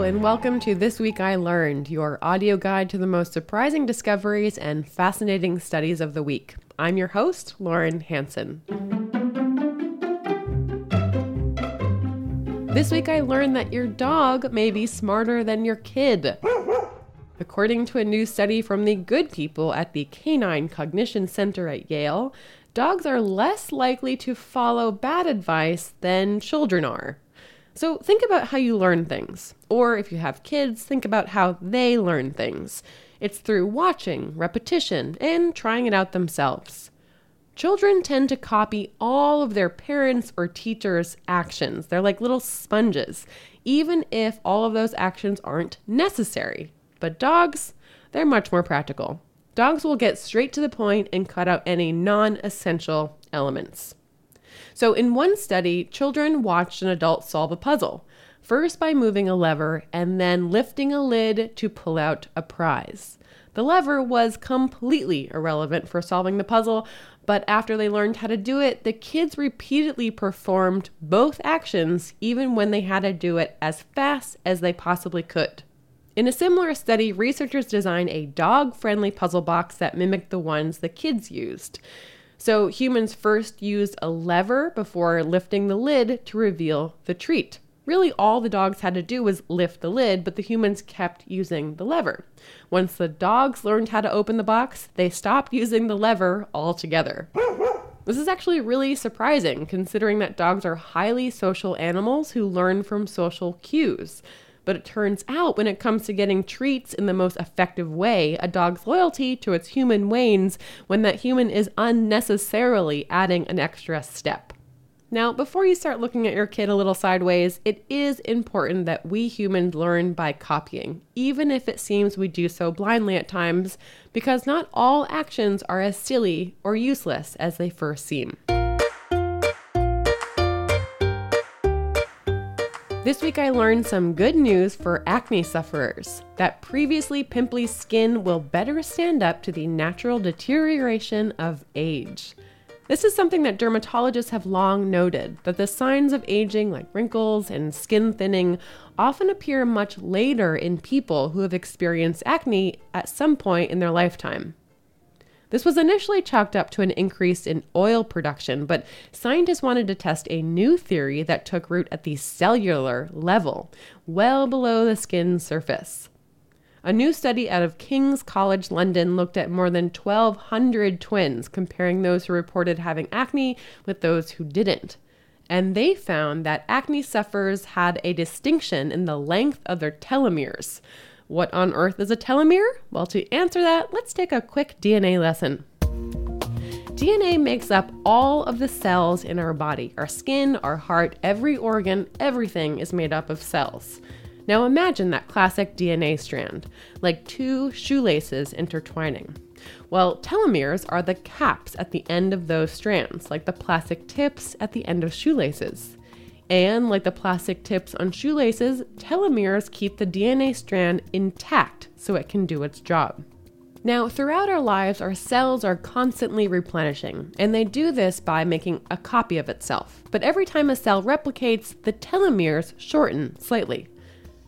And welcome to This Week I Learned, your audio guide to the most surprising discoveries and fascinating studies of the week. I'm your host, Lauren Hanson. This week I learned that your dog may be smarter than your kid. According to a new study from the good people at the Canine Cognition Center at Yale, dogs are less likely to follow bad advice than children are. So think about how you learn things. Or if you have kids, think about how they learn things. It's through watching, repetition, and trying it out themselves. Children tend to copy all of their parents' or teachers' actions. They're like little sponges, even if all of those actions aren't necessary. But dogs, they're much more practical. Dogs will get straight to the point and cut out any non essential elements. So, in one study, children watched an adult solve a puzzle, first by moving a lever and then lifting a lid to pull out a prize. The lever was completely irrelevant for solving the puzzle, but after they learned how to do it, the kids repeatedly performed both actions even when they had to do it as fast as they possibly could. In a similar study, researchers designed a dog friendly puzzle box that mimicked the ones the kids used. So humans first used a lever before lifting the lid to reveal the treat. Really, all the dogs had to do was lift the lid, but the humans kept using the lever. Once the dogs learned how to open the box, they stopped using the lever altogether. This is actually really surprising considering that dogs are highly social animals who learn from social cues. But it turns out when it comes to getting treats in the most effective way, a dog's loyalty to its human wanes when that human is unnecessarily adding an extra step. Now, before you start looking at your kid a little sideways, it is important that we humans learn by copying, even if it seems we do so blindly at times, because not all actions are as silly or useless as they first seem. This week I learned some good news for acne sufferers that previously pimply skin will better stand up to the natural deterioration of age. This is something that dermatologists have long noted that the signs of aging, like wrinkles and skin thinning, often appear much later in people who have experienced acne at some point in their lifetime. This was initially chalked up to an increase in oil production, but scientists wanted to test a new theory that took root at the cellular level, well below the skin surface. A new study out of King's College London looked at more than 1,200 twins, comparing those who reported having acne with those who didn't. And they found that acne sufferers had a distinction in the length of their telomeres, what on earth is a telomere? Well, to answer that, let's take a quick DNA lesson. DNA makes up all of the cells in our body. Our skin, our heart, every organ, everything is made up of cells. Now imagine that classic DNA strand, like two shoelaces intertwining. Well, telomeres are the caps at the end of those strands, like the plastic tips at the end of shoelaces. And like the plastic tips on shoelaces, telomeres keep the DNA strand intact so it can do its job. Now, throughout our lives, our cells are constantly replenishing, and they do this by making a copy of itself. But every time a cell replicates, the telomeres shorten slightly.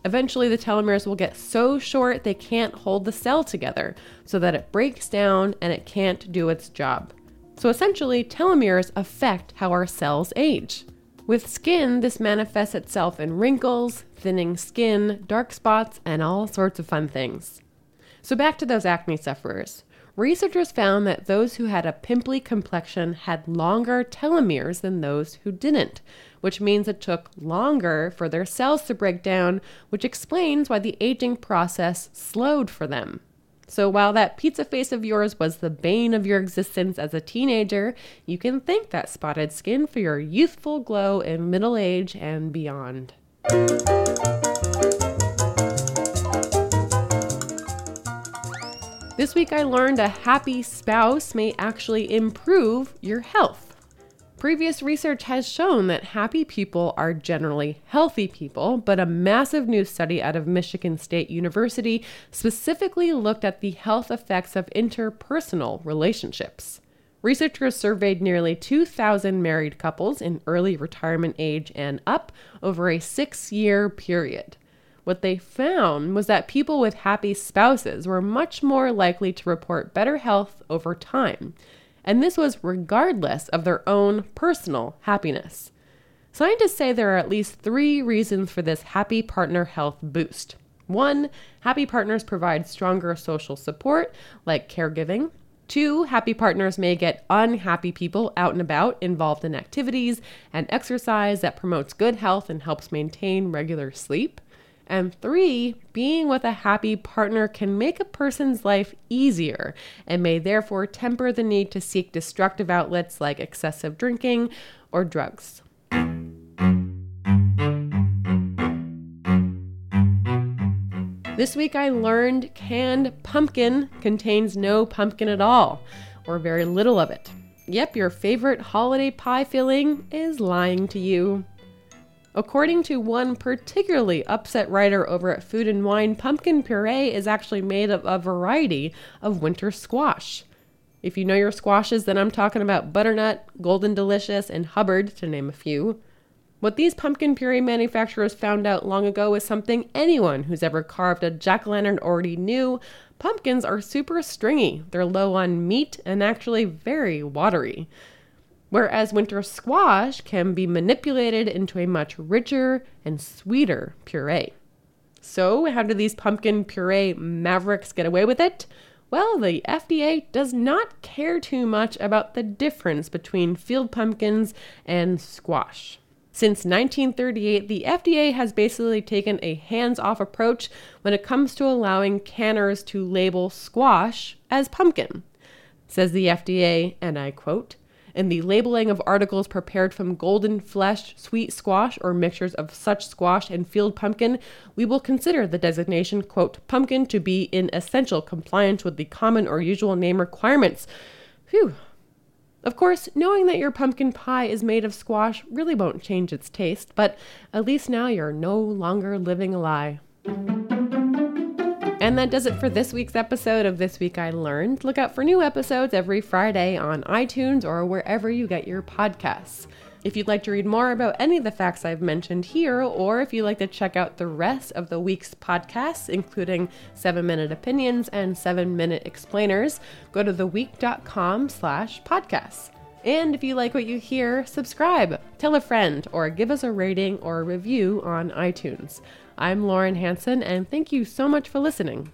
Eventually, the telomeres will get so short they can't hold the cell together, so that it breaks down and it can't do its job. So essentially, telomeres affect how our cells age. With skin, this manifests itself in wrinkles, thinning skin, dark spots, and all sorts of fun things. So, back to those acne sufferers. Researchers found that those who had a pimply complexion had longer telomeres than those who didn't, which means it took longer for their cells to break down, which explains why the aging process slowed for them. So while that pizza face of yours was the bane of your existence as a teenager, you can thank that spotted skin for your youthful glow in middle age and beyond. This week I learned a happy spouse may actually improve your health. Previous research has shown that happy people are generally healthy people, but a massive new study out of Michigan State University specifically looked at the health effects of interpersonal relationships. Researchers surveyed nearly 2,000 married couples in early retirement age and up over a six year period. What they found was that people with happy spouses were much more likely to report better health over time. And this was regardless of their own personal happiness. Scientists say there are at least three reasons for this happy partner health boost. One, happy partners provide stronger social support, like caregiving. Two, happy partners may get unhappy people out and about involved in activities and exercise that promotes good health and helps maintain regular sleep. And three, being with a happy partner can make a person's life easier and may therefore temper the need to seek destructive outlets like excessive drinking or drugs. This week I learned canned pumpkin contains no pumpkin at all, or very little of it. Yep, your favorite holiday pie filling is lying to you. According to one particularly upset writer over at Food and Wine, pumpkin puree is actually made of a variety of winter squash. If you know your squashes, then I'm talking about butternut, golden delicious, and Hubbard, to name a few. What these pumpkin puree manufacturers found out long ago is something anyone who's ever carved a jack o' lantern already knew. Pumpkins are super stringy, they're low on meat, and actually very watery. Whereas winter squash can be manipulated into a much richer and sweeter puree. So, how do these pumpkin puree mavericks get away with it? Well, the FDA does not care too much about the difference between field pumpkins and squash. Since 1938, the FDA has basically taken a hands off approach when it comes to allowing canners to label squash as pumpkin. Says the FDA, and I quote, in the labeling of articles prepared from golden fleshed sweet squash or mixtures of such squash and field pumpkin, we will consider the designation, quote, pumpkin to be in essential compliance with the common or usual name requirements. Phew, of course, knowing that your pumpkin pie is made of squash really won't change its taste, but at least now you're no longer living a lie. And that does it for this week's episode of This Week I Learned. Look out for new episodes every Friday on iTunes or wherever you get your podcasts. If you'd like to read more about any of the facts I've mentioned here, or if you'd like to check out the rest of the week's podcasts, including 7-Minute Opinions and 7-Minute Explainers, go to theweek.com slash podcasts. And if you like what you hear, subscribe, tell a friend, or give us a rating or a review on iTunes. I'm Lauren Hanson, and thank you so much for listening.